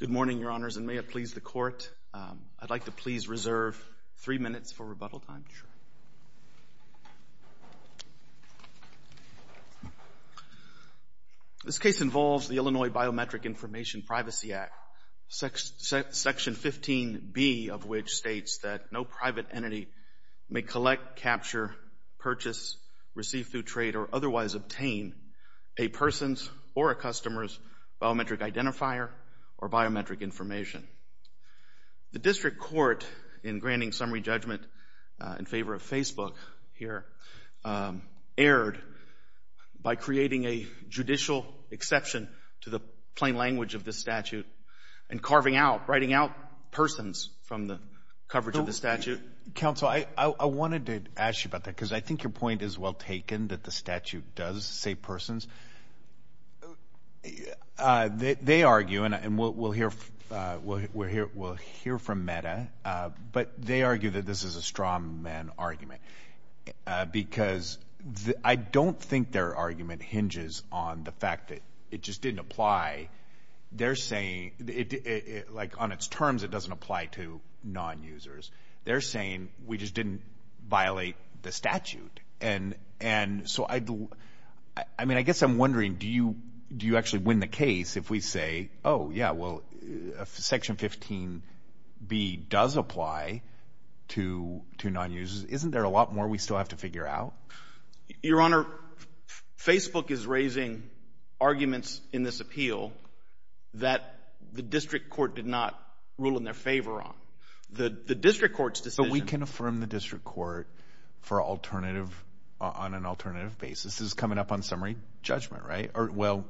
Good morning, Your Honors, and may it please the Court. Um, I'd like to please reserve three minutes for rebuttal time. This case involves the Illinois Biometric Information Privacy Act, Section 15B of which states that no private entity may collect, capture, purchase, receive through trade, or otherwise obtain a person's or a customer's biometric identifier or biometric information. The District Court, in granting summary judgment uh, in favor of Facebook here, um, erred by creating a judicial exception to the plain language of this statute and carving out, writing out persons from the coverage of the statute. Counsel, I I wanted to ask you about that because I think your point is well taken that the statute does say persons. Uh, they argue, and uh, we'll hear from Meta, uh, but they argue that this is a straw man argument because I don't think their argument hinges on the fact that it just didn't apply. They're saying, like on its terms, it doesn't apply to non-users. They're saying we just didn't violate the statute. And so I mean, I guess I'm wondering, do you actually win the case if we say, oh, yeah, well, Section 15B does apply to non-users? Isn't there a lot more we still have to figure out? Your Honor, Facebook is raising arguments in this appeal that the District Court did not rule in their favor on. The District Court's decision— But we can affirm the District Court for alternative, Uh, on an alternative basis. This is coming up on summary judgment, right? Or, well—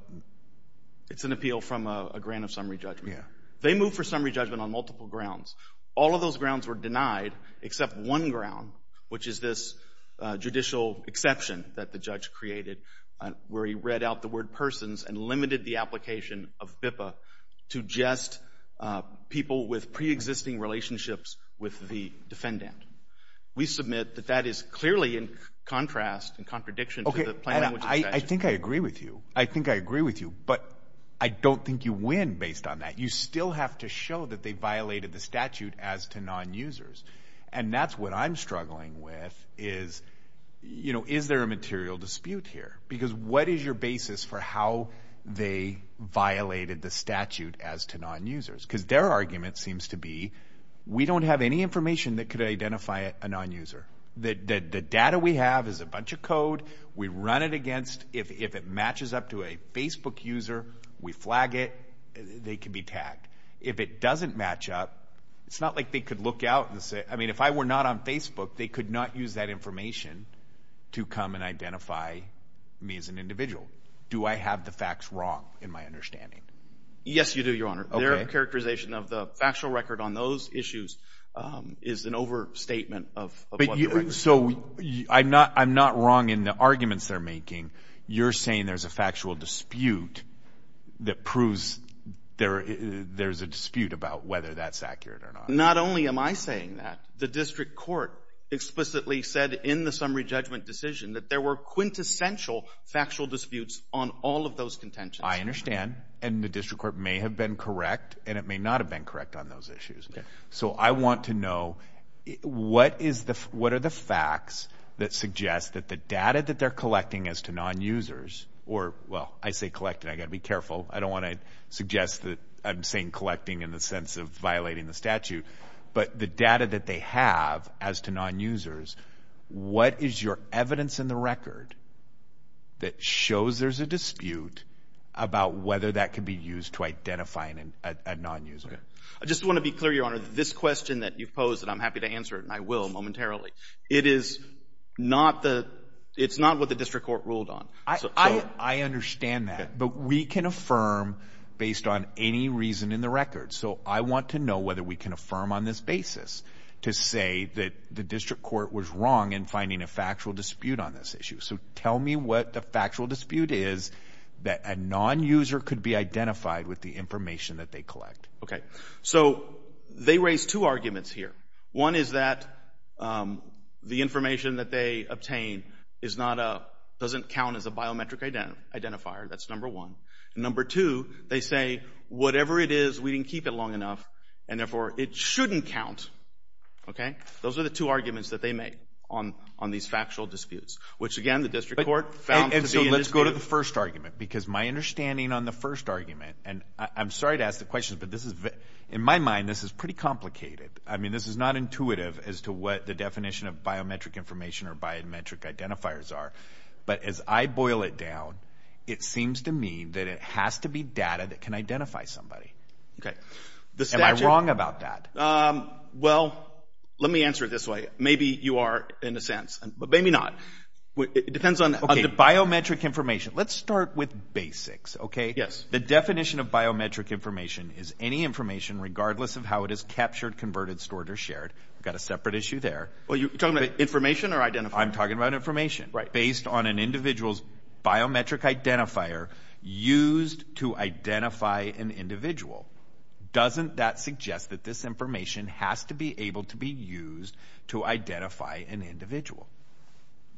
It's an appeal from a grant of summary judgment. Yeah. They moved for summary judgment on multiple grounds. All of those grounds were denied except one ground, which is this uh, judicial exception that the judge created uh, where he read out the word persons and limited the application of BIPA to just people with pre-existing relationships with the defendant. We submit that that is clearly in contrast and contradiction to the plain language of the statute. I think I agree with you. I think I agree with you. But I don't think you win based on that. You still have to show that they violated the statute as to non-users. And that's what I'm struggling with is, you know, is there a material dispute here? Because what is your basis for how they violated the statute as to non-users? Because their argument seems to be, we don't have any information that could identify a non-user. The data we have is a bunch of code. We run it against, if it matches up to a Facebook user, we flag it. They can be tagged. If it doesn't match up, it's not like they could look out and say, I mean, if I were not on Facebook, they could not use that information to come and identify me as an individual. Do I have the facts wrong in my understanding? Yes, you do, Your Honor. Their characterization of the factual record on those issues Um, is an overstatement of what the record is. So I'm not I'm not wrong in the arguments they're making. You're saying there's a factual dispute that proves there, there's a dispute about whether that's accurate or not. Not only am I saying that, the district court explicitly said in the summary judgment decision that there were quintessential factual disputes on all of those contentions. I understand. And the district court may have been correct, and it may not have been correct on those issues. So I want to know, what is the what are the facts that suggest that the data that they're collecting as to non-users, or, well, I say collecting. I've got to be careful. I don't want to suggest that I'm saying collecting in the sense of violating the statute. But the data that they have as to non-users, what is your evidence in the record that shows there's a dispute about whether that could be used to identify a non-user? I just want to be clear, Your Honor, this question that you've posed, and I'm happy to answer it, and I will momentarily, it is not the – it's not what the district court ruled on. I understand that. But we can affirm based on any reason in the record. So I want to know whether we can affirm on this basis to say that the district court was wrong in finding a factual dispute on this issue. So tell me what the factual dispute is that a non-user could be identified with the information that they collect. Okay. So they raised two arguments here. One is that um, the information that they obtain is not a – doesn't count as a biometric identifier. That's number one. Number two, they say whatever it is, we didn't keep it long enough, and therefore it shouldn't count. Okay? Those are the two arguments that they make on these factual disputes, which, again, the district court found to be in dispute. And so let's go to the first argument, because my understanding on the first argument, and I'm sorry to ask the questions, but this is, in my mind, this is pretty complicated. I mean, this is not intuitive as to what the definition of biometric information or biometric identifiers are. But as I boil it down, it seems to me that it has to be data that can identify somebody. Okay. Am I wrong about that? Um, well, let me answer it this way. Maybe you are, in a sense, but maybe not. It depends on... Okay, biometric information. Let's start with basics, okay? Yes. The definition of biometric information is any information, regardless of how it is captured, converted, stored, or shared. We've got a separate issue there. Well, you're talking about information or identifier? I'm talking about information. Right. Based on an individual's biometric identifier used to identify an individual. Doesn't that suggest that this information has to be able to be used to identify an individual?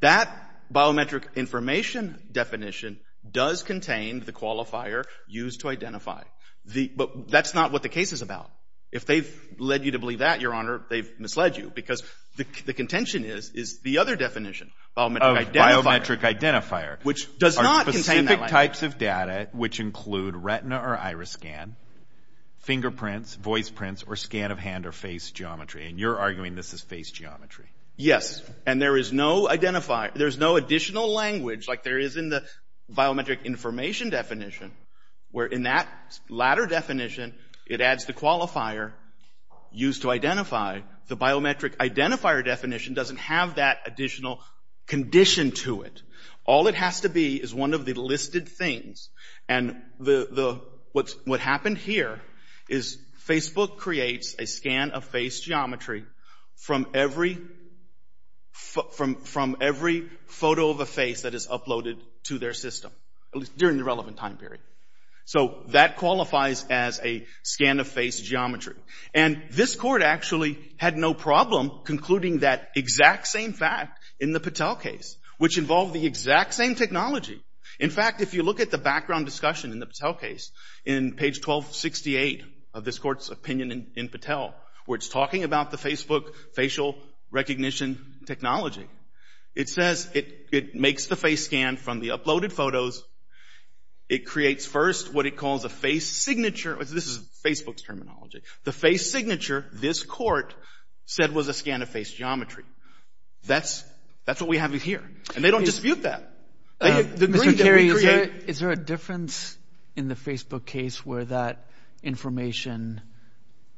That biometric information definition does contain the qualifier used to identify. The but that's not what the case is about. If they've led you to believe that, Your Honor, they've misled you, because the contention is is the other definition, biometric identifier. Of biometric identifier. Which does not contain that language. Specific types of data, which include retina or iris scan, fingerprints, voice prints, or scan of hand or face geometry. And you're arguing this is face geometry. Yes. And there is no identifier. There's no additional language, like there is in the biometric information definition, where in that latter definition, it adds the qualifier used to identify. The biometric identifier definition doesn't have that additional condition to it. All it has to be is one of the listed things. And the the what's what happened here is Facebook creates a scan of face geometry from every photo of a face that is uploaded to their system, at least during the relevant time period. So that qualifies as a scan of face geometry. And this court actually had no problem concluding that exact same fact in the Patel case, which involved the exact same technology. In fact, if you look at the background discussion in the Patel case, in page 1268 of this court's opinion in Patel, where it's talking about the Facebook facial recognition technology, it says it makes the face scan from the uploaded photos. It creates first what it calls a face signature. This is Facebook's terminology. The face signature, this court said was a scan of face geometry. That's that's what we have here. And they don't dispute that. Mr. Um, Carey, is there a difference in the Facebook case where that information,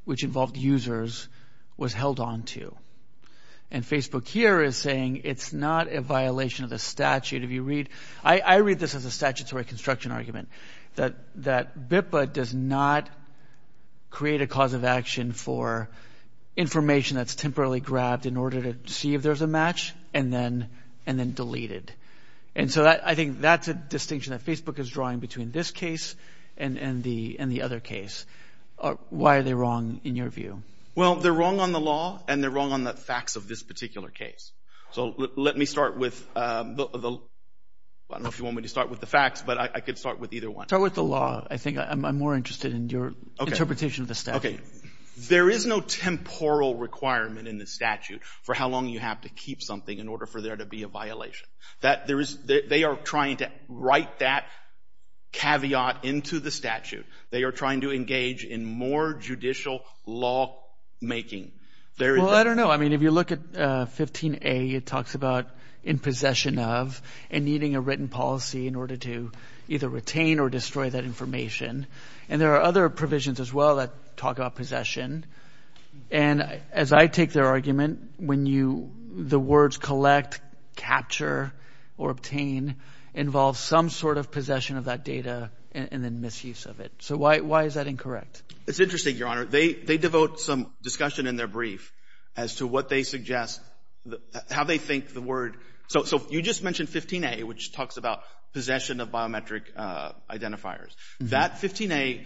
which involved users, was held on to? And Facebook here is saying it's not a violation of the statute. If you read, I read this as a statutory construction argument, that BIPA does not create a cause of action for information that's temporarily grabbed in order to see if there's a match and then and then deleted. And so I think that's a distinction that Facebook is drawing between this case and the and the other case. Uh, why are they wrong in your view? Well, they're wrong on the law and they're wrong on the facts of this particular case. So let me start with um, the, the I don't know if you want me to start with the facts, but I could start with either one. Start with the law. I think I'm more interested in your interpretation of the statute. Okay. There is no temporal requirement in the statute for how long you have to keep something in order for there to be a violation. That there is they are trying to write that caveat into the statute. They are trying to engage in more judicial lawmaking. Well, I don't know. I mean, if you look at uh, 15A, it talks about in possession of and needing a written policy in order to either retain or destroy that information. And there are other provisions as well that talk about possession. And as I take their argument, when you, the words collect, capture, or obtain involve some sort of possession of that data and then misuse of it. So why is that incorrect? It's interesting, Your Honor. They devote some discussion in their brief as to what they suggest, how they think the word, so you just mentioned 15A, which talks about possession of biometric uh, identifiers. Mm-hmm. That 15A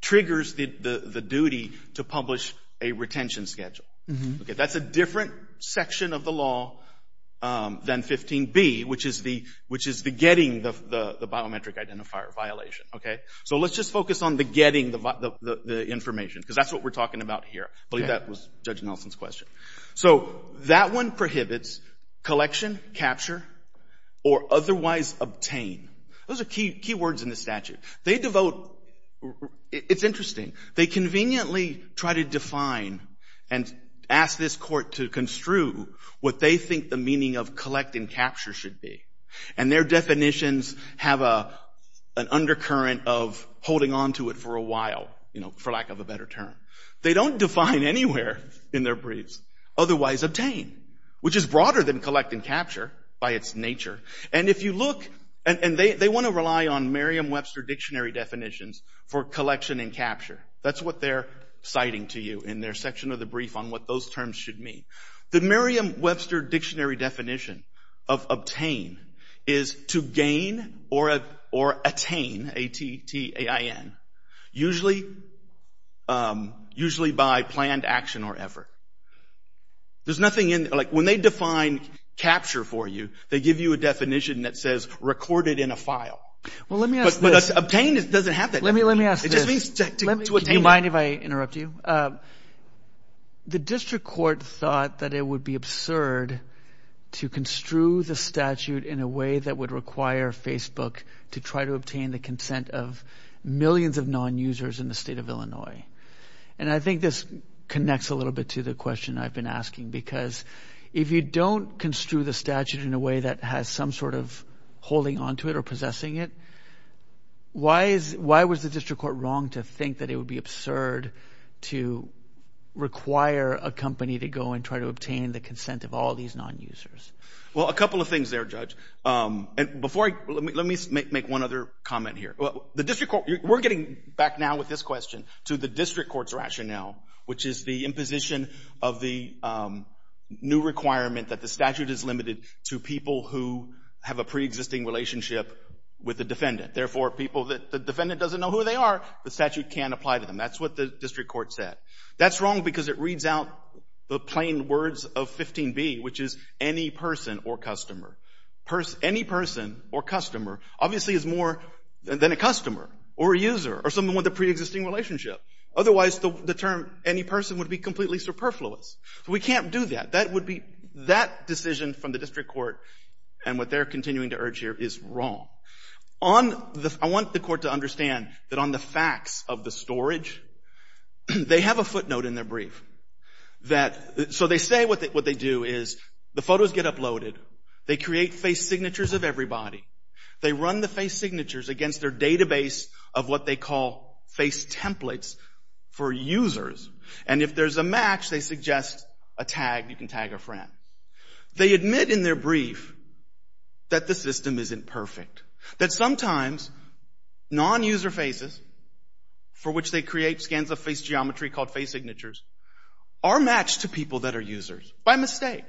triggers the duty to publish a retention schedule. Mm-hmm. Okay. That's a different section of the law Um, than 15B, which is the which is the getting the biometric identifier violation, okay? So let's just focus on the getting the the information, because that's what we're talking about here. I believe that was Judge Nelson's question. So that one prohibits collection, capture, or otherwise obtain. Those are key words in the statute. They devote, it's interesting, they conveniently try to define and ask this court to construe what they think the meaning of collect and capture should be. And their definitions have a an undercurrent of holding on to it for a while, you know, for lack of a better term. They don't define anywhere in their briefs otherwise obtain, which is broader than collect and capture by its nature. And if you look, and and they they want to rely on Merriam-Webster dictionary definitions for collection and capture. That's what they're citing to you in their section of the brief on what those terms should mean. The Merriam-Webster dictionary definition of obtain is to gain or attain, A-T-T-A-I-N, usually um usually by planned action or effort. There's nothing in, like when they define capture for you, they give you a definition that says recorded in a file. Well, let me ask this. But obtain doesn't have that definition. Let me ask this. It just means to attain. Do you mind if I interrupt you? Uh, the district court thought that it would be absurd to construe the statute in a way that would require Facebook to try to obtain the consent of millions of non-users in the state of Illinois. And I think this connects a little bit to the question I've been asking, because if you don't construe the statute in a way that has some sort of holding onto it or possessing it, Why is, why was the district court wrong to think that it would be absurd to require a company to go and try to obtain the consent of all these non-users? Well, a couple of things there, Judge. Um, and before I, let me make one other comment here. The district court, we're getting back now with this question to the district court's rationale, which is the imposition of the um, new requirement that the statute is limited to people who have a pre-existing relationship with the defendant. Therefore, people that the defendant doesn't know who they are, the statute can't apply to them. That's what the district court said. That's wrong because it reads out the plain words of 15b, which is any person or customer. Any person or customer obviously is more than a customer or a user or someone with a pre-existing relationship. Otherwise, the term any person would be completely superfluous. We can't do that. That would be, that decision from the district court and what they're continuing to urge here is wrong. On the, I want the court to understand that on the facts of the storage, they have a footnote in their brief that, so they say what they do is the photos get uploaded. They create face signatures of everybody. They run the face signatures against their database of what they call face templates for users. And if there's a match, they suggest a tag. You can tag a friend. They admit in their brief that the system isn't perfect. That sometimes non-user faces, for which they create scans of face geometry called face signatures, are matched to people that are users by mistake.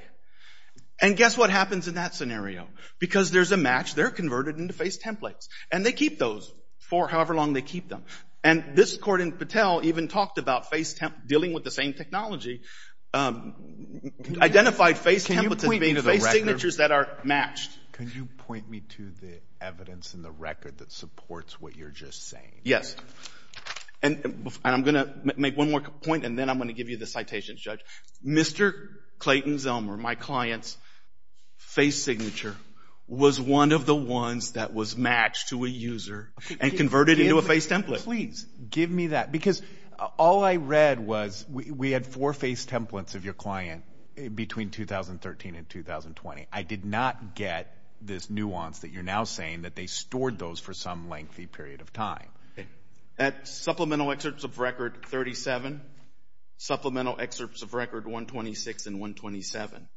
And guess what happens in that scenario? Because there's a match, they're converted into face templates. And they keep those for however long they keep them. And this court in Patel even talked about face, temp dealing with the same technology, um, identified face templates as being face signatures that are matched. Can you point me to the evidence in the record that supports what you're just saying? Yes. And I'm going to make one more point and then I'm going to give you the citations, Judge. Mr. Clayton Zellmer, my client's face signature was one of the ones that was matched to a user and converted into a face template. Please, give me that. Because all I read was we had four face templates of your client eh, between 2013 and 2020. I did not get this nuance that you're now saying that they stored those for some lengthy period of time. At Supplemental Excerpts of Record 37, Supplemental Excerpts of Record 126 and 127,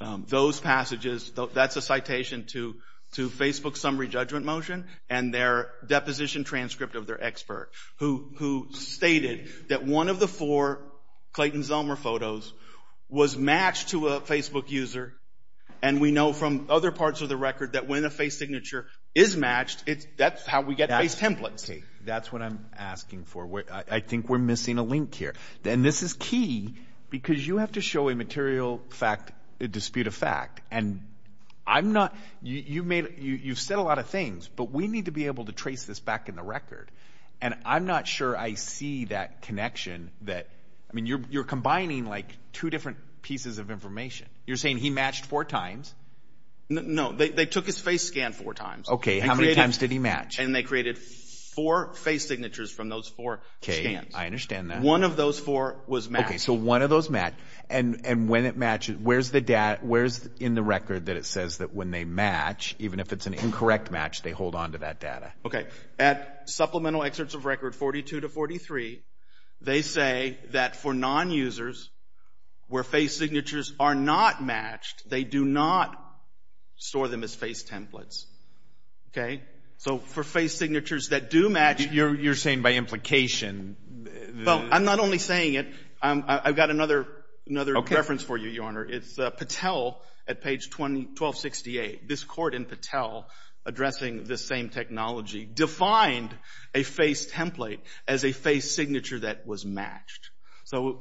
um, those passages, that's a citation to Facebook summary judgment motion and their deposition transcript of their expert who stated that one of the four Clayton Zellmer photos was matched to a Facebook user. And we know from other parts of the record that when a face signature is matched, that's how we get face templates. Okay. That's what I'm asking for. I think we're missing a link here. And this is key because you have to show a material fact a dispute of fact. And I'm not, you've said a lot of things, but we need to be able to trace this back in the record. And I'm not sure I see that connection that, I mean, you're combining like two different pieces of information. You're saying he matched four times. No, they took his face scan four times. Okay, how many times did he match? And they created four face signatures from those four scans. I understand that. One of those four was matched. Okay, so one of those matched. And when it matches, where's the data where's in the record that it says that when they match, even if it's an incorrect match, they hold on to that data? Okay, at supplemental excerpts of record 42 to 43, they say that for non-users where face signatures are not matched, they do not store them as face templates. Okay, so for face signatures that do match. You're saying by implication. Well, I'm not only saying it. I've got another reference for you, Your Honor. It's uh, Patel at page 1268. This court in Patel, addressing this same technology, defined a face template as a face signature that was matched. So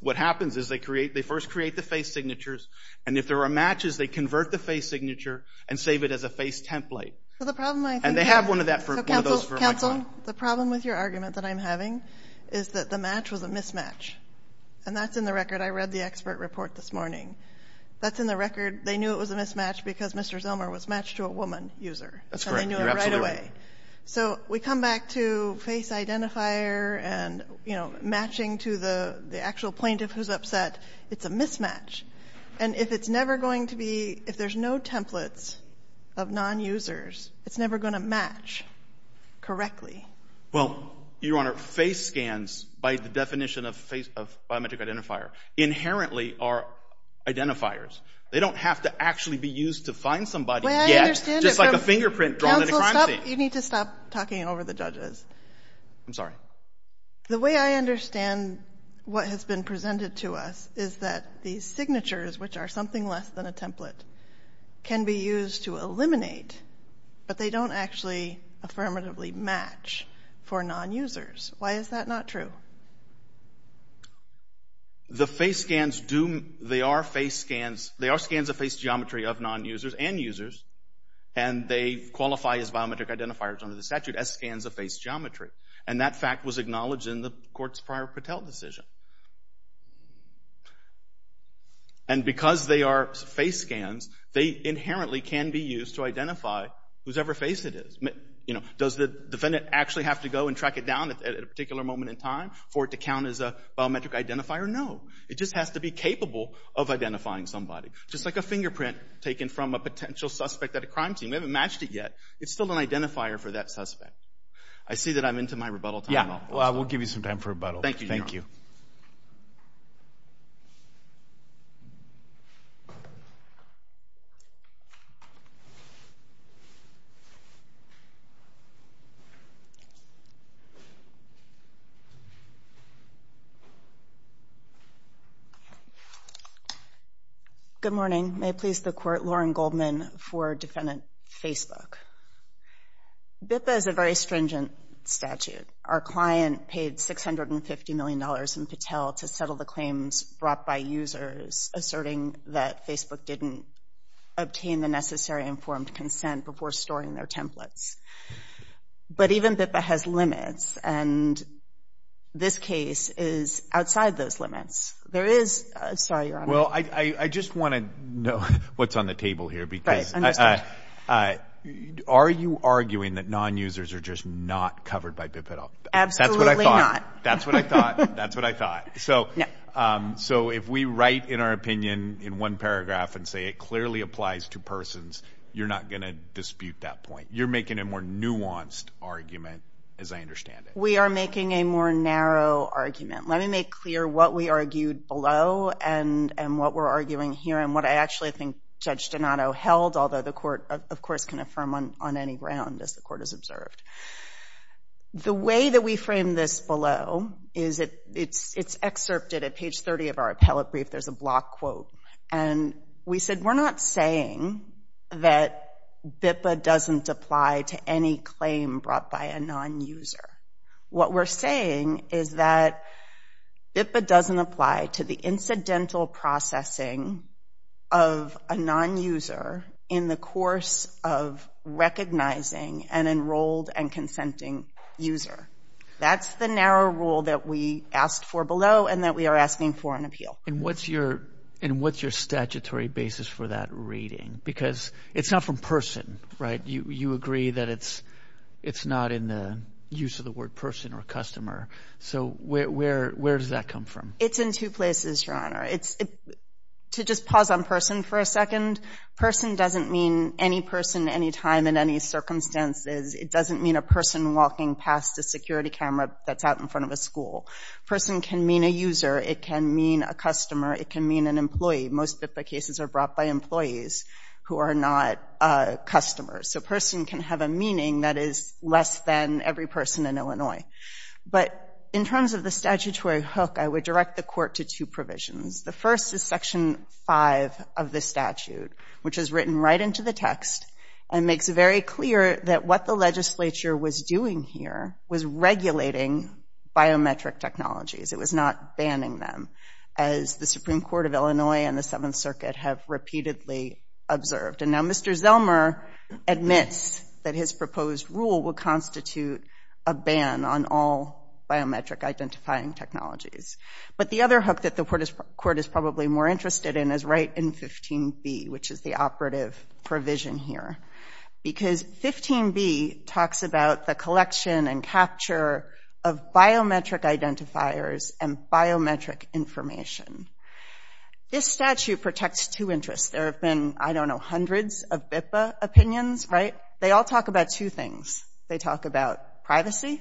what happens is they first create the face signatures, and if there are matches, they convert the face signature and save it as a face template. So the problem I think And they have one of those for my client. Counsel, the problem with your argument that I'm having is that the match was a mismatch. And that's in the record. I read the expert report this morning. That's in the record. They knew it was a mismatch because Mr. Zellmer was matched to a woman user. That's correct. And they knew it right away. So we come back to face identifier and, you know, matching to the actual plaintiff who's upset. It's a mismatch. And if it's never going to be, if there's no templates of non-users, it's never going to match correctly. Well, Your Honor, face scans, by the definition of biometric identifier, inherently are identifiers. They don't have to actually be used to find somebody yet, just like a fingerprint drawn at a crime scene. You need to stop talking over the judges. I'm sorry. The way I understand what has been presented to us is that these signatures, which are something less than a template, can be used to eliminate, but they don't actually affirmatively match for non-users. Why is that not true? The face scans do, they are face scans. They are scans of face geometry of non-users and users, and they qualify as biometric identifiers under the statute as scans of face geometry. And that fact was acknowledged in the court's prior Patel decision. And because they are face scans, they inherently can be used to identify whosever face it is. You know, does the defendant actually have to go and track it down at a particular moment in time for it to count as a biometric identifier? No. It just has to be capable of identifying somebody. Just like a fingerprint taken from a potential suspect at a crime scene. We haven't matched it yet. It's still an identifier for that suspect. I see that I'm into my rebuttal time. Yeah. Well, we'll give you some time for rebuttal. Thank you. Thank you. Good morning. May it please the Court, Lauren Goldman for Defendant Facebook. BIPA is a very stringent statute. Our client paid $650 million in Patel to settle the claims brought by users asserting that Facebook didn't obtain the necessary informed consent before storing their templates. But even BIPA has limits, and this case is outside those limits. There is — sorry, Your Honor. Well, I I just want to know what's on the table here. Because Right. Understood. Are you arguing that non-users are just not covered by all? Absolutely not. That's what I thought. That's what I thought. That's what I thought. So. Um so if we write in our opinion in one paragraph and say it clearly applies to persons, you're not going to dispute that point. You're making a more nuanced argument, as I understand it. We are making a more narrow argument. Let me make clear what we argued below and what we're arguing here and what I actually think Judge Donato held, although the Court, of course, can affirm on any ground, as the Court has observed. The way that we frame this below is it it's it's excerpted at page 30 of our appellate brief. There's a block quote. And we said we're not saying that BIPA doesn't apply to any claim brought by a non-user. What we're saying is that BIPA doesn't apply to the incidental processing of a non-user in the course of recognizing an enrolled and consenting user. That's the narrow rule that we asked for below and that we are asking for in appeal. And what's your statutory basis for that reading? Because it's not from person, right? You you agree that it's it's not in the use of the word person or customer. So where where where does that come from? It's in two places, Your Honor. To just pause on person for a second, person doesn't mean any person, any time, in any circumstances. It doesn't mean a person walking past a security camera that's out in front of a school. Person can mean a user. It can mean a customer. It can mean an employee. Most BIPA cases are brought by employees who are not uh, customers. So person can have a meaning that is less than every person in Illinois. But in terms of the statutory hook, I would direct the court to two provisions. The first is Section 5 of the statute, which is written right into the text and makes very clear that what the legislature was doing here was regulating biometric technologies. It was not banning them, as the Supreme Court of Illinois and the Seventh Circuit have repeatedly observed. And now Mr. Zellmer admits that his proposed rule would constitute a ban on all biometric identifying technologies. But the other hook that the court is probably more interested in is right in 15b, which is the operative provision here. Because 15b talks about the collection and capture of biometric identifiers and biometric information. This statute protects two interests. There have been, I don't know, hundreds of BIPA opinions, right? They all talk about two things. They talk about privacy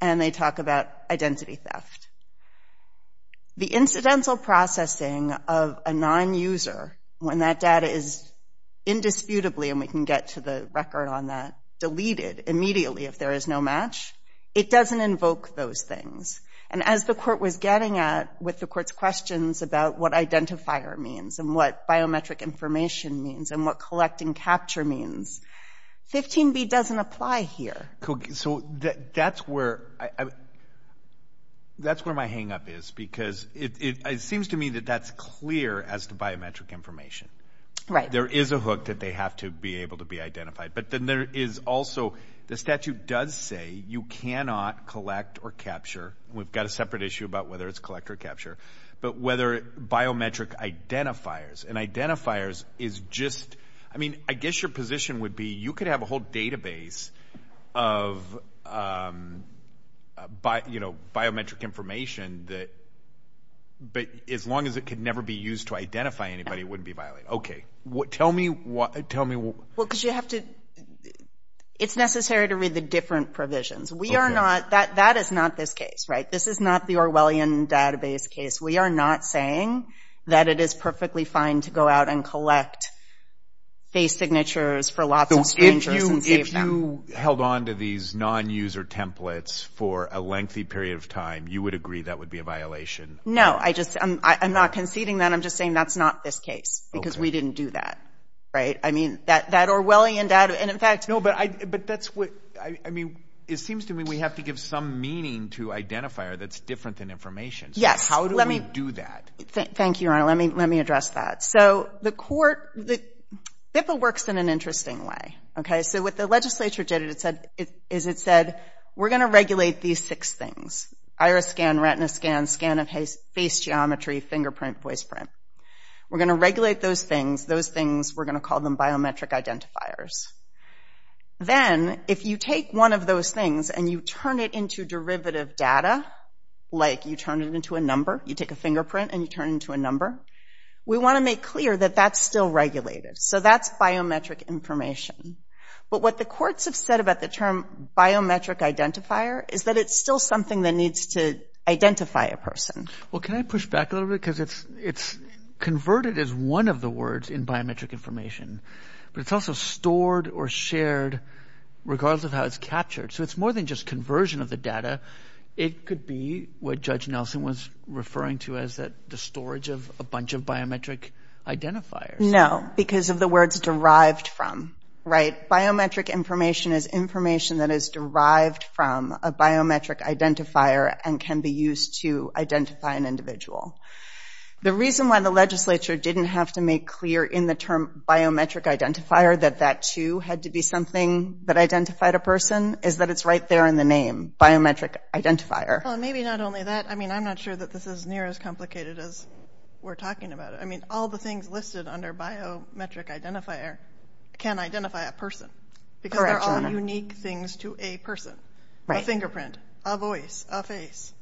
and they talk about identity theft. The incidental processing of a non-user, when that data is indisputably, and we can get to the record on that, deleted immediately if there is no match, it doesn't invoke those things. And as the court was getting at with the court's questions about what identifier means and what biometric information means and what collect and capture means, 15b doesn't apply here. So that's where I that's where my hang-up is, because it seems to me that that's clear as to biometric information. Right. There is a hook that they have to be able to be identified. But then there is also, the statute does say you cannot collect or capture. We've got a separate issue about whether it's collect or capture. But whether biometric identifiers, and identifiers is just, I mean, I guess your position would be you could have a whole database of, um you know, biometric information that, but as long as it could never be used to identify anybody, it wouldn't be violated. Okay. Tell me what, tell me what. Well, because you have to, it's necessary to read the different provisions. We are not, that that is not this case, right? This is not the Orwellian database case. We are not saying that it is perfectly fine to go out and collect face signatures for lots of strangers and save them. If you held on to these non-user templates for a lengthy period of time, you would agree that would be a violation? No. I just, I'm not conceding that. I'm just saying that's not this case, because we didn't do that, right? I mean, that Orwellian data, and in fact. No, but I d but that's what, I mean, it seems to me we have to give some meaning to identifier that's different than information. Yes. How do we do that? Thank you, Your Honor. Let me address that. So the court, BIPA works in an interesting way, okay? So what the legislature did it said is it said, we're going to regulate these six things. Iris scan, retina scan, scan of face geometry, fingerprint, voice print. We're going to regulate those things. Those things, we're going to call them biometric identifiers. Then, if you take one of those things and you turn it into derivative data, like you turn it into a number, you take a fingerprint and you turn it into a number, we want to make clear that that's still regulated. So that's biometric information. But what the courts have said about the term biometric identifier is that it's still something that needs to identify a person. Well, can I push back a little bit? Because it's it's converted as one of the words in biometric information, but it's also stored or shared regardless of how it's captured. So it's more than just conversion of the data. It could be what Judge Nelson was referring to as the storage of a bunch of biometric identifiers. No, because of the words derived from, right? Biometric information is information that is derived from a biometric identifier and can be used to identify an individual. The reason why the legislature didn't have to make clear in the term biometric identifier that that, too, had to be something that identified a person is that it's right there in the name, biometric identifier. Well, maybe not only that. I mean, I'm not sure that this is near as complicated as we're talking about it. I mean, all the things listed under biometric identifier can identify a person. Because they're all unique things to a person. A fingerprint, a voice, a face.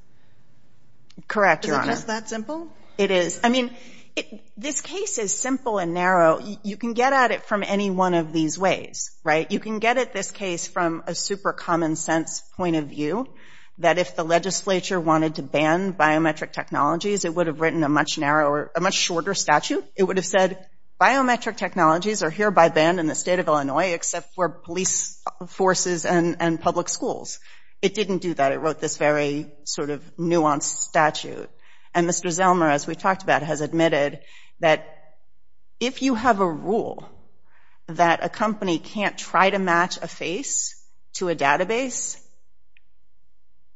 Correct, Your Honor. Is it just that simple? It is. I mean, this case is simple and narrow. You can get at it from any one of these ways, right? You can get at this case from a super common sense point of view, that if the legislature wanted to ban biometric technologies, it would have written a much narrower, a much shorter statute. It would have said, biometric technologies are hereby banned in the state of Illinois except for police forces and public schools. It didn't do that. It wrote this very sort of nuanced statute. And Mr. Zellmer, as we talked about, has admitted that if you have a rule that a company can't try to match a face to a database,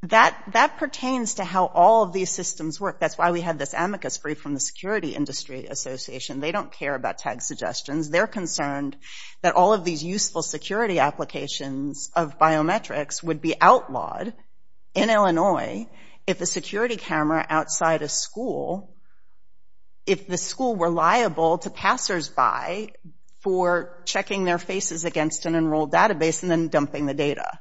that that pertains to how all of these systems work. That's why we had this amicus brief from the Security Industry Association. They don't care about tag suggestions. They're concerned that all of these useful security applications of biometrics would be outlawed in Illinois if a security camera outside a school, if the school were liable to passersby for checking their faces against an enrolled database and then dumping the data.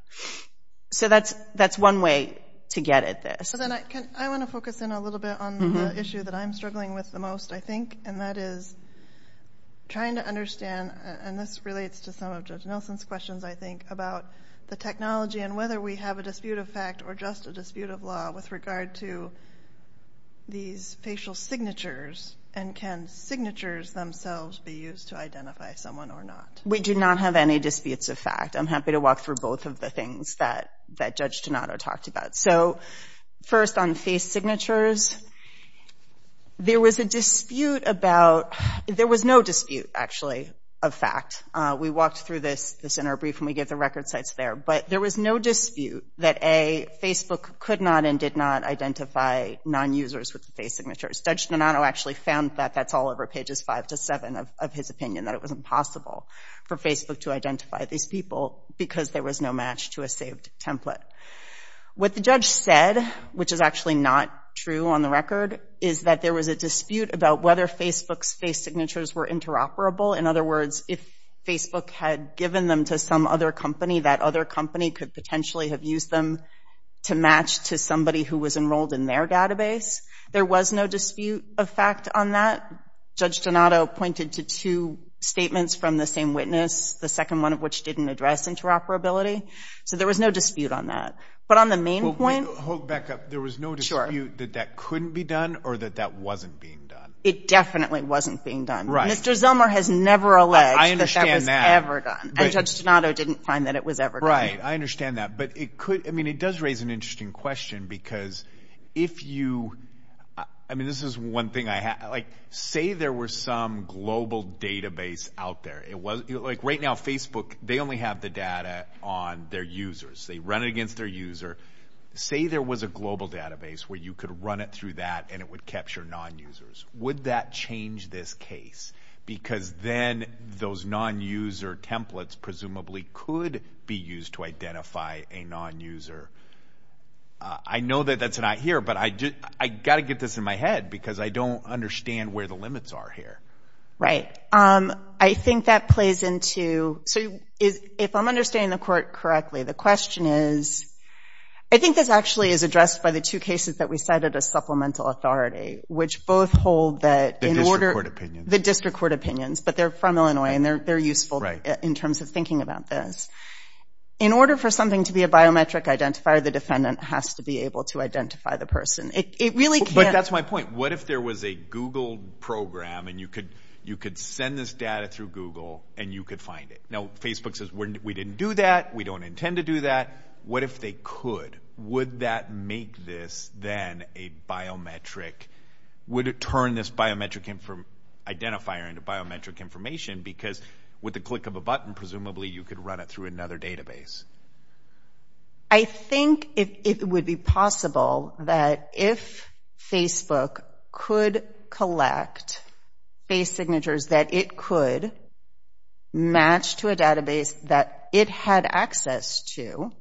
So that's that's one way to get at this. I want to focus in a little bit on the mm-hmm. issue that I'm struggling with the most, I think, and that is trying to understand, and this relates to some of Judge Nelson's questions, I think, about the technology and whether we have a dispute of fact or just a dispute of law with regard to these facial signatures, and can signatures themselves be used to identify someone or not? We do not have any disputes of fact. I'm happy to walk through both of the things that Judge Donato talked about. So first on face signatures, there was a dispute about, there was no dispute, actually, of fact. Uh, we walked through this in our brief and we gave the record cites there, but there was no dispute that, A, Facebook could not and did not identify non-users with the face signatures. Judge Donato actually found that that's all over pages five to seven of his opinion, that it was impossible for Facebook to identify these people because there was no match to a saved template. What the judge said, which is actually not true on the record, is that there was a dispute about whether Facebook's face signatures were interoperable. In other words, if Facebook had given them to some other company, that other company could potentially have used them to match to somebody who was enrolled in their database. There was no dispute of fact on that. Judge Donato pointed to two statements from the same witness, the second one of which didn't address interoperability. So there was no dispute on that. But on the main point... Hold back up. There was no dispute that that couldn't be done or that that wasn't being done? It definitely wasn't being done. Mr. Zellmer has never alleged that that was ever done. And Judge Donato didn't find that it was ever done. Right. I understand that. But it could, I mean, it does raise an interesting question because if you, I mean, this is one thing I have, like, say there was some global database out there. It was, like, right now, Facebook, they only have the data on their users. They run it against their user. Say there was a global database where you could run it through that and it would capture non-users. Would that change this case? Because then those non-user templates presumably could be used to identify a non-user. Uh, I know that that's not here, but I got to get this in my head because I don't understand where the limits are here. Right. Um, I think that plays into, so if I'm understanding the court correctly, the question is, I think this actually is addressed by the two cases that we cited as supplemental authority, which both hold that in order... The district court opinions. The district court opinions, but they're from Illinois and they're useful in terms of thinking about this. In order for something to be a biometric identifier, the defendant has to be able to identify the person. It really can't... But that's my point. What if there was a Google program and you could you could send this data through Google and you could find it? Now, Facebook says, we didn't do that. We don't intend to do that. What if they could? Would that make this then a biometric? Would it turn this biometric identifier into biometric information? Because with the click of a button, presumably you could run it through another database. I think it would be possible that if Facebook could collect face signatures that it could match to a database that it had access to,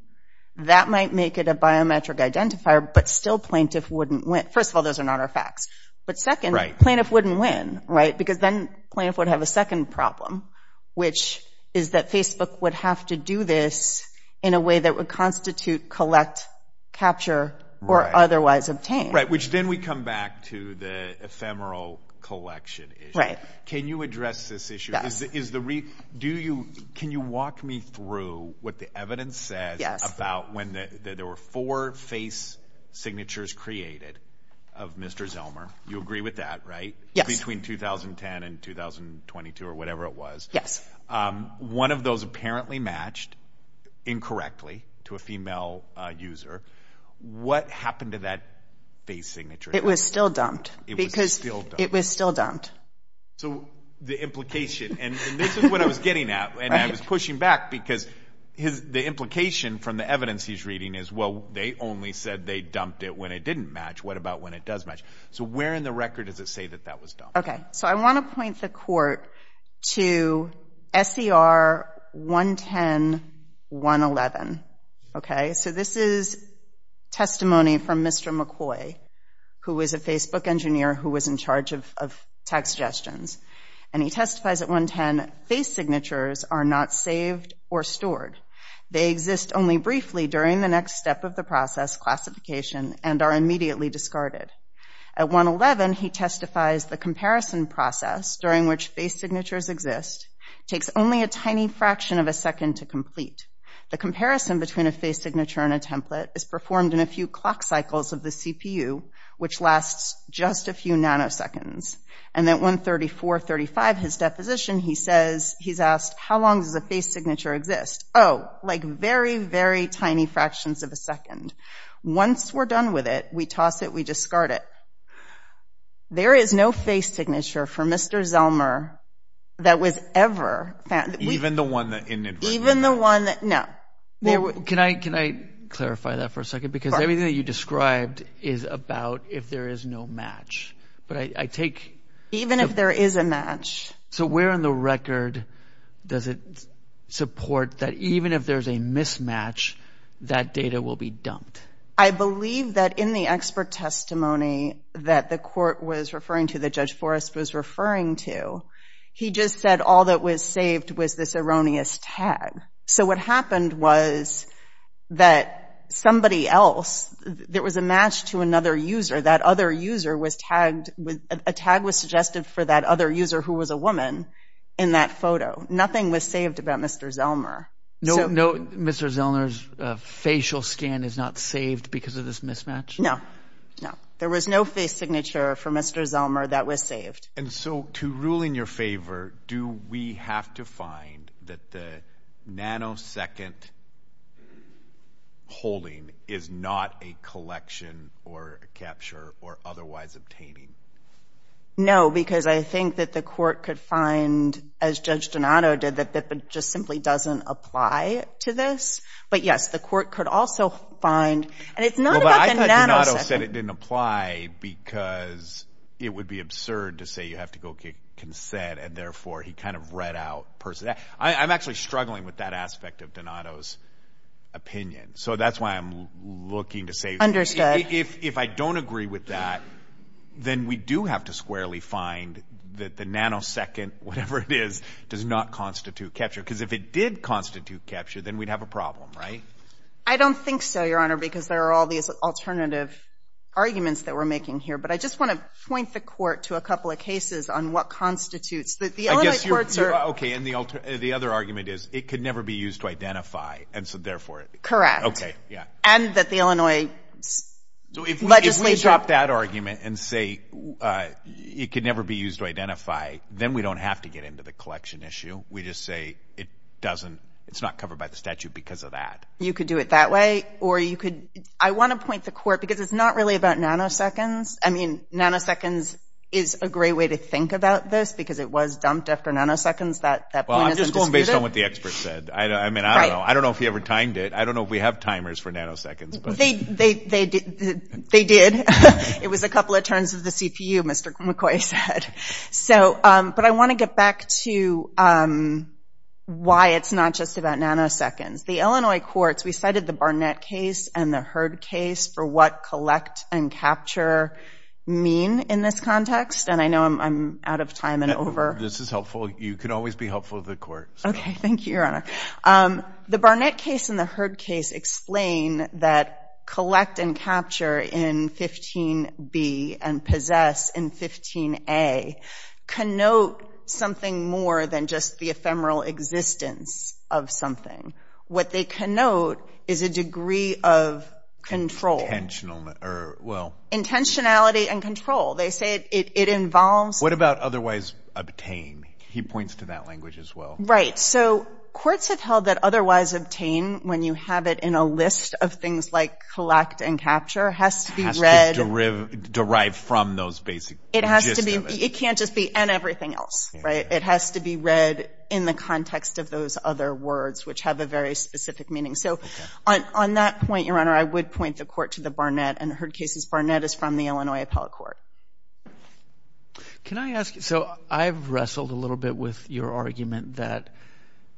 that might make it a biometric identifier, but still plaintiff wouldn't win. First of all, those are not our facts. But second, plaintiff wouldn't win, right? Because then plaintiff would have a second problem, which is that Facebook would have to do this in a way that would constitute collect, capture, or otherwise obtain. Right, which then we come back to the ephemeral collection issue. Right. Can you address this issue? Yes. Is the re- do you- can you walk me through what the evidence says about when there were four face signatures created of Mr. Zellmer? You agree with that, right? Yes. Between 2010 and 2022 or whatever it was. Yes. Um, one of those apparently matched incorrectly to a female uh, user. What happened to that face signature? It was still dumped. It was still dumped. It was still dumped. So the implication, and this is what I was getting at, and I was pushing back because the implication from the evidence he's reading is, well, they only said they dumped it when it didn't match. What about when it does match? So where in the record does it say that that was dumped? Okay. So I want to point the court to SER 110-111. Okay. So this is testimony from Mr. McCoy, who was a Facebook engineer who was in charge of tag suggestions. And he testifies at 110, face signatures are not saved or stored. They exist only briefly during the next step of the process, classification, and are immediately discarded. At 111, he testifies the comparison process, during which face signatures exist, takes only a tiny fraction of a second to complete. The comparison between a face signature and a template is performed in a few clock cycles of the CPU, which lasts just a few nanoseconds. And at 134-35, his deposition, he says, he's asked, how long does a face signature exist? Oh, like very, very tiny fractions of a second. Once we're done with it, we toss it, we discard it. There is no face signature for Mr. Zellmer that was ever found. Even the one that inadvertently? Even the one that, no. Can I, can I clarify that for a second? Because everything that you described is about if there is no match. But I take... Even if there is a match. So where in the record does it support that even if there's a mismatch, that data will be dumped? I believe that in the expert testimony that the court was referring to, that Judge Forrest was referring to, he just said all that was saved was this erroneous tag. So what happened was that somebody else, there was a match to another user. That other user was tagged, with a tag was suggested for that other user who was a woman in that photo. Nothing was saved about Mr. Zellmer. No, no Mr. Zellmer's uh, facial scan is not saved because of this mismatch? No, no. There was no face signature for Mr. Zellmer that was saved. And so to rule in your favor, do we have to find that the nanosecond holding is not a collection or a capture or otherwise obtaining? No, because I think that the court could find, as Judge Donato did, that it just simply doesn't apply to this. But yes, the court could also find, and it's not about the nanosecond. Well, but I thought Donato said it didn't apply because it would be absurd to say you have to go get consent, and therefore he kind of read out person. I'm actually struggling with that aspect of Donato's opinion. So that's why I'm looking to say, if if I don't agree with that, then we do have to squarely find that the nanosecond, whatever it is, does not constitute capture. Because if it did constitute capture, then we'd have a problem, right? I don't think so, Your Honor, because there are all these alternative arguments that we're making here. But I just want to point the court to a couple of cases on what constitutes. The Illinois courts are... Okay, and the other argument is it could never be used to identify, and so therefore... Correct. Okay, yeah. And that the Illinois legislature... If we drop that argument and say uh, it could never be used to identify, then we don't have to get into the collection issue. We just say it doesn't, it's not covered by the statute because of that. You could do it that way, or you could... I want to point the court, because it's not really about nanoseconds. I mean, nanoseconds is a great way to think about this because it was dumped after nanoseconds. That that point Well, I'm just going based on what the expert said. I mean, I don't know. I don't know if he ever timed it. I don't know if we have timers for nanoseconds. But They, they, they, did, they did. it was a couple of turns of the CPU, Mr. McCoy said. So, um, but I want to get back to um, why it's not just about nanoseconds. The Illinois courts, we cited the Barnett case and the Heard case for what collect and capture mean in this context. And I know I'm, I'm out of time and over. this is helpful. You can always be helpful to the court. Okay, thank you, Your Honor. Um, the Barnett case and the Heard case explain that collect and capture in 15B and possess in 15A connote something more than just the ephemeral existence of something. What they connote is a degree of control. Intentional, or, well, Intentionality and control. They say it, involves what about otherwise obtain? He points to that language as well. Right. So courts have held that otherwise obtain, when you have it in a list of things like collect and capture, has to be Has read. to derive, derive from those basic it has gist to be, of it. it. can't just be and everything else, right? It has to be read in the context of those other words, which have a very specific meaning. So on, on that point, Your Honor, I would point the court to the Barnett and Heard cases. Barnett is from the Illinois Appellate Court. Can I ask, so I've wrestled a little bit with your argument that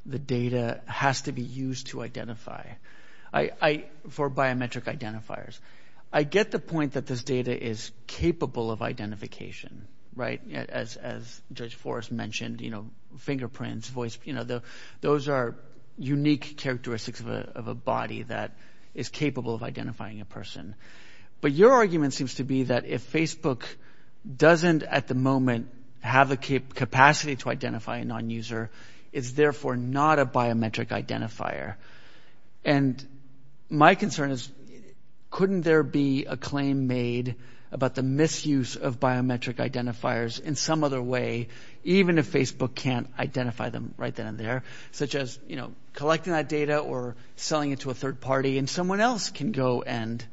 the data has to be used to identify. For biometric identifiers. I get the point that this data is capable of identification, right? As, as Judge Forrest mentioned, you know, fingerprints, voice, you know, those are unique characteristics of a, of a body that is capable of identifying a person. But your argument seems to be that if Facebook doesn't at the moment have the capacity to identify a non-user, it's therefore not a biometric identifier. And my concern is, couldn't there be a claim made about the misuse of biometric identifiers in some other way, even if Facebook can't identify them right then and there, such as, you know, collecting that data or selling it to a third party and someone else can go and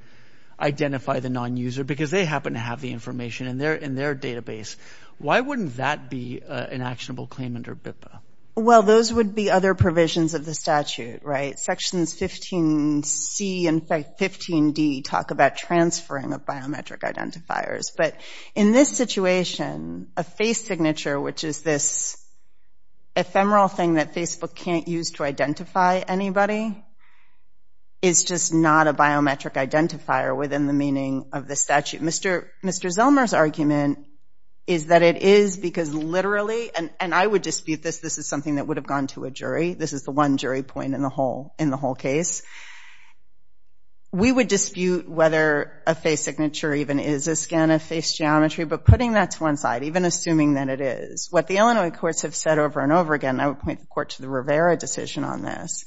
identify the non-user because they happen to have the information in their, in their database. Why wouldn't that be uh, an actionable claim under BIPA? Well, those would be other provisions of the statute, right? Sections 15C and 15D talk about transferring of biometric identifiers. But in this situation, a face signature, which is this ephemeral thing that Facebook can't use to identify anybody, is just not a biometric identifier within the meaning of the statute. Mr. Zellmer's argument is that it is because literally, and, I would dispute this, this is something that would have gone to a jury. This is the one jury point in the whole, in the whole case. We would dispute whether a face signature even is a scan of face geometry, but putting that to one side, even assuming that it is, what the Illinois courts have said over and over again, and I would point the court to the Rivera decision on this,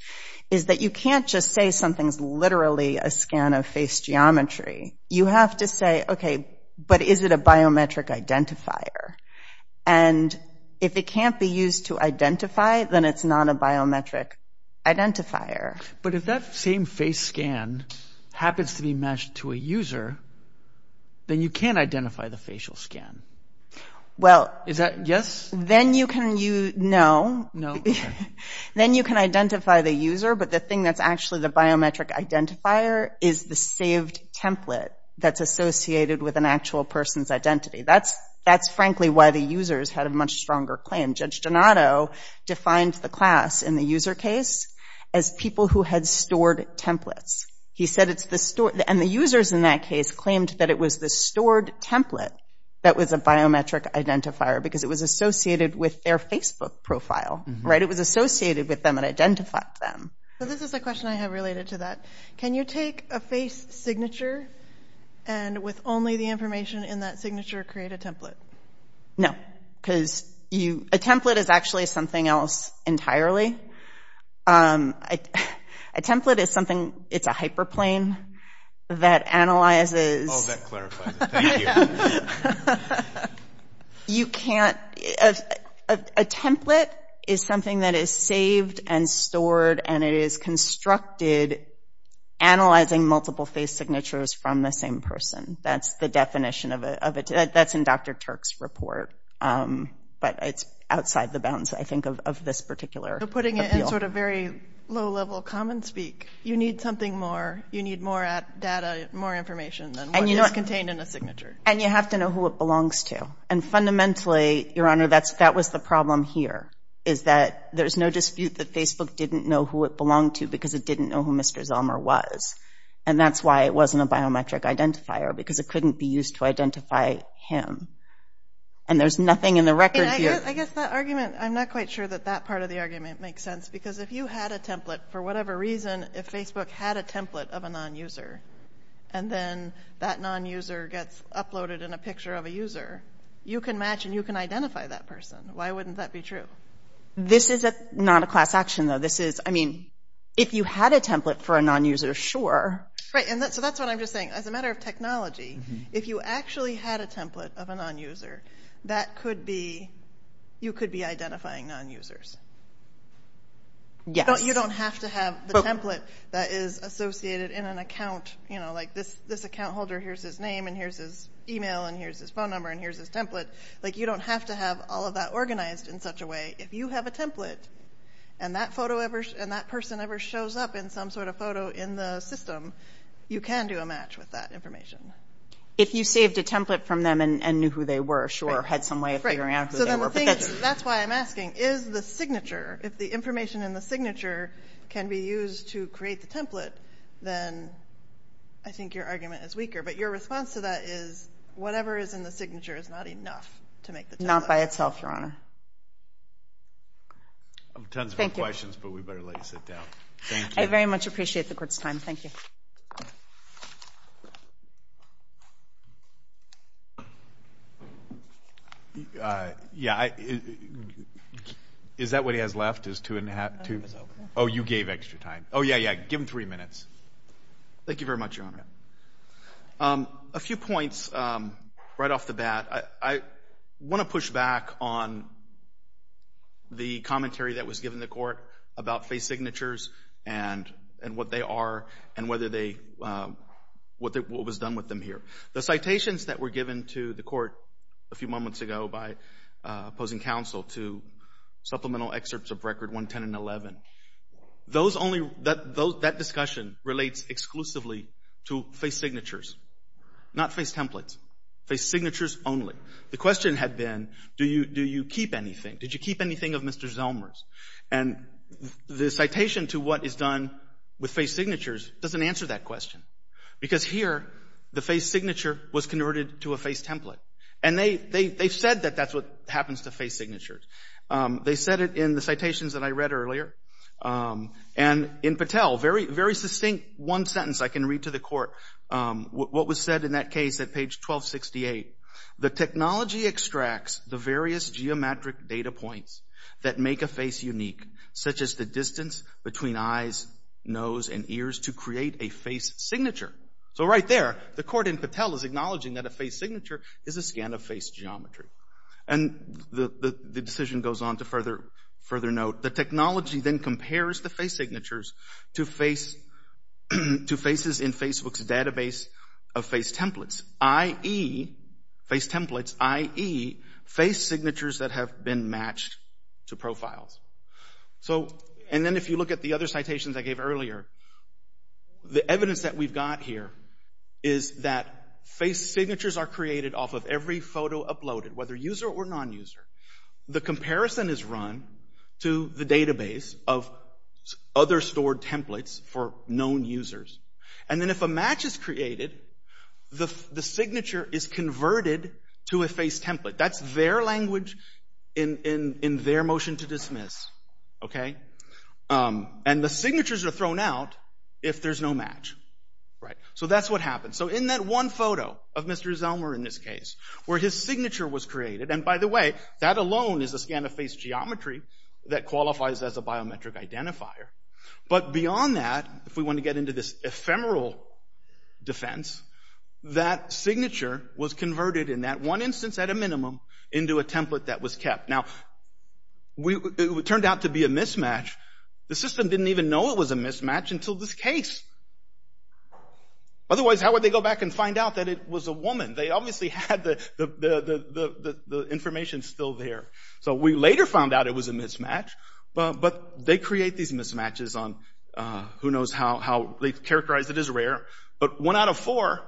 is that you can't just say something's literally a scan of face geometry. You have to say, okay, but is it a biometric identifier? And if it can't be used to identify, then it's not a biometric identifier. But if that same face scan happens to be matched to a user, then you can't identify the facial scan. Well, Is that, yes? then you can use, no. No? Then you can identify the user, but the thing that's actually the biometric identifier is the saved template that's associated with an actual person's identity. That's, that's frankly why the users had a much stronger claim. Judge Donato defined the class in the user case as people who had stored templates. He said it's the store, and the users in that case claimed that it was the stored template that was a biometric identifier because it was associated with their Facebook profile, mm-hmm. right? It was associated with them and identified them. So this is a question I have related to that. Can you take a face signature and with only the information in that signature create a template? No, because you, a template is actually something else entirely. Um, a, a template is something, it's a hyperplane that analyzes. Oh, that clarifies it. Thank you. You can't, a, a, a template is something that is saved and stored and it is constructed analyzing multiple face signatures from the same person. That's the definition of it. That's in Dr. Turk's report. Um, but it's outside the bounds, I think, of this particular appeal. So putting it in sort of very low-level common speak, you need something more. You need more data, more information than what is contained in a signature. And you have to know who it belongs to. And fundamentally, Your Honor, that's that was the problem here, is that there's no dispute that Facebook didn't know who it belonged to because it didn't know who Mr. Zellmer was. And that's why it wasn't a biometric identifier, because it couldn't be used to identify him. And there's nothing in the record here. I guess that argument, I'm not quite sure that that part of the argument makes sense, because if you had a template, for whatever reason, if Facebook had a template of a non-user, and then that non-user gets uploaded in a picture of a user, you can match and you can identify that person. Why wouldn't that be true? This is not a class action, though. This is, I mean, if you had a template for a non-user, sure. Right. And so that's what I'm just saying. As a matter of technology, mm-hmm. if you actually had a template of a non-user, that could be, you could be identifying non-users. Yes. You don't have to have the template that is associated in an account, you know, like this this account holder, here's his name, and here's his email, and here's his phone number, and here's his template. Like, you don't have to have all of that organized in such a way. If you have a template, and that photo ever — and that person ever shows up in some sort of photo in the system, you can do a match with that information. If you saved a template from them and knew who they were, sure, had some way of figuring out who they were. So then the thing that's why I'm asking, is the signature, if the information in the signature can be used to create the template, then I think your argument is weaker. But your response to that is, whatever is in the signature is not enough to make the template. Not by itself, Your Honor. I have tons more questions, but we better let you sit down. Thank you. I very much appreciate the Court's time. Thank you. Uh, yeah. Is that what he has left, is two and a half? Oh, you gave extra time. Oh, yeah, yeah. Give him three minutes. Thank you very much, Your Honor. Um, A few points right off the bat. I want to push back on the commentary that was given the Court about face signatures and and what they are and whether they uh what was done with them here. The citations that were given to the Court a few moments ago by opposing counsel to supplemental excerpts of Record 110 and 11, that discussion relates exclusively to face signatures, not face templates. Face signatures only. The question had been, do you do you keep anything? Did you keep anything of Mr. Zellmer's? And the citation to what is done with face signatures doesn't answer that question. Because here, the face signature was converted to a face template. And they've said that that's what happens to face signatures. Um, they said it in the citations that I read earlier. Um, and in Patel, very very succinct one sentence I can read to the Court. Um, what was said in that case at page 1268, the technology extracts the various geometric data points that make a face unique, such as the distance between eyes, nose, and ears to create a face signature. So right there, the Court in Patel is acknowledging that a face signature is a scan of face geometry. And the decision goes on to further note, the technology then compares the face signatures to faces in Facebook's database of face templates, i.e., face templates, i.e., face signatures that have been matched to profiles. So, and then if you look at the other citations I gave earlier, the evidence that we've got here is that face signatures are created off of every photo uploaded, whether user or non-user. The comparison is run to the database of other stored templates for known users. And then if a match is created, the signature is converted to a face template. That's their language in their motion to dismiss. Okay? Um, and the signatures are thrown out if there's no match. Right. So that's what happens. So in that one photo of Mr. Zellmer in this case, where his signature was created, and by the way, that alone is a scan of face geometry that qualifies as a biometric identifier. But beyond that, if we want to get into this ephemeral defense, that signature was converted in that one instance at a minimum into a template that was kept. Now, it turned out to be a mismatch. The system didn't even know it was a mismatch until this case. Otherwise, how would they go back and find out that it was a woman? They obviously had the the the the the the information still there. So we later found out it was a mismatch, but but they create these mismatches on uh, who knows how they characterize it as rare. But one out of four,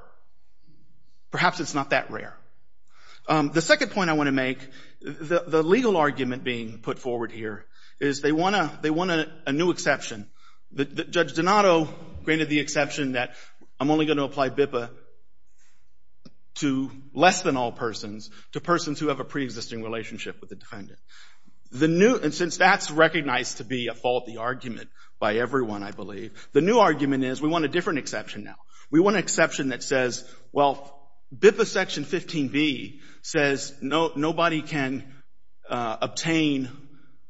perhaps it's not that rare. Um, the second point I want to make, the the legal argument being put forward here is they want a they want a new exception. Judge Donato granted the exception that I'm only going to apply BIPA to less than all persons, to persons who have a preexisting relationship with the defendant. The new and since that's recognized to be a faulty argument by everyone, I believe, the new argument is we want a different exception now. We want an exception that says, well, BIPA Section 15b says nobody can uh, obtain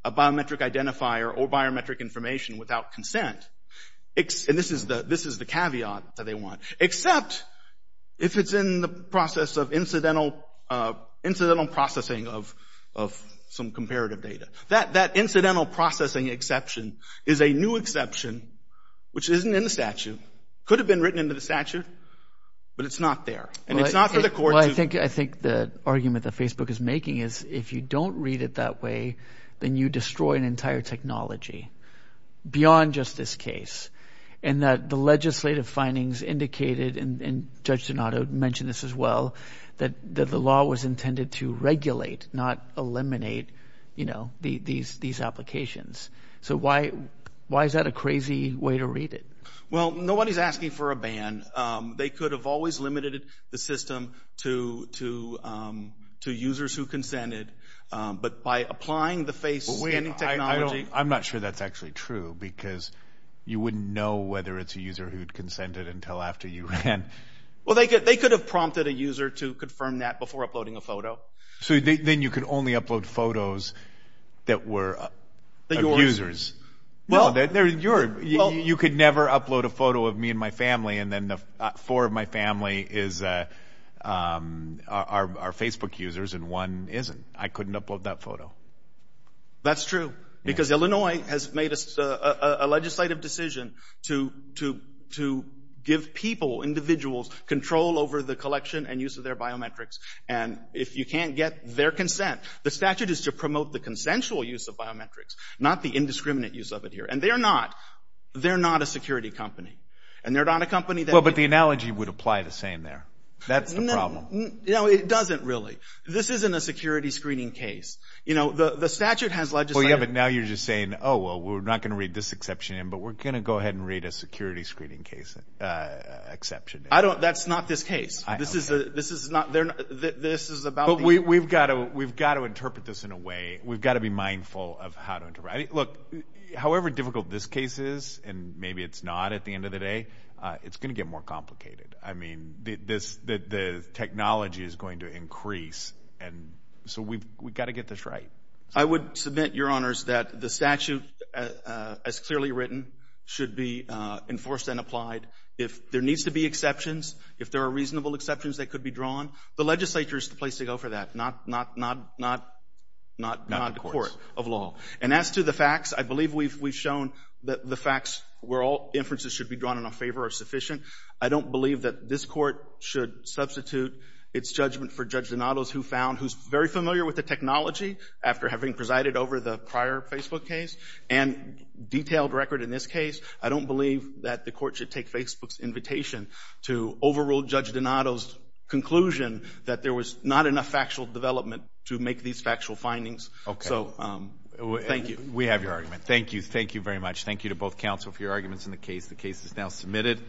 a biometric identifier or biometric information without consent. And this is the caveat that they want. Except if it's in the process of incidental uh incidental processing of some comparative data. That incidental processing exception is a new exception, which isn't in the statute. Could have been written into the statute, but it's not there. And it's not for the court to... Well, I think the argument that Facebook is making is if you don't read it that way, then you destroy an entire technology beyond just this case. And that the legislative findings indicated, and Judge Donato mentioned this as well, that the law was intended to regulate, not eliminate, you know, these applications. So why is that a crazy way to read it? Well, nobody's asking for a ban. Um, they could have always limited the system to um, users who consented. Um, but by applying the face scanning technology... I'm not sure that's actually true, because you wouldn't know whether it's a user who'd consented until after you ran. Well, they could they could have prompted a user to confirm that before uploading a photo. So then you could only upload photos that were uh, of users. Well, they're yours. You could never upload a photo of me and my family, and then the uh, four of my family uh, um, are Facebook users and one isn't. I couldn't upload that photo. That's true. Because Illinois has made a legislative decision to to to give people, individuals, control over the collection and use of their biometrics. And if you can't get their consent, the statute is to promote the consensual use of biometrics, not the indiscriminate use of it here. And they're not. They're not a security company. And they're not a company that... Well, but the analogy would apply the same there. That's the problem. No, it doesn't really. This isn't a security screening case. You know, the statute has legislative... Well, yeah, but now you're just saying, oh, well, we're not going to read this exception in, but we're going to go ahead and read a security screening case exception. I don't... That's not this case. This is uh this is not... They're, this is about... But we've got to interpret this in a way. We've got to be mindful of how to interpret... Look, however difficult this case is, and maybe it's not at the end of the day, Uh, it's going to get more complicated. I mean, this, the technology is going to increase. And so we've got to get this right. I would submit, Your Honors, that the statute, uh, uh, as clearly written, should be enforced and applied. If there needs to be exceptions, if there are reasonable exceptions that could be drawn, the legislature is the place to go for that, not not not not not not the court of law. And as to the facts, I believe we've shown that the facts where all inferences should be drawn in our favor are sufficient. I don't believe that this court should substitute its judgment for Judge Donato's, who found... who's very familiar with the technology after having presided over the prior Facebook case and detailed record in this case. I don't believe that the court should take Facebook's invitation to overrule Judge Donato's conclusion that there was not enough factual development to make these factual findings. So, um, thank you. We have your argument. Thank you. Thank you very much. Thank you to both counsel for your arguments in the case. The case is now submitted.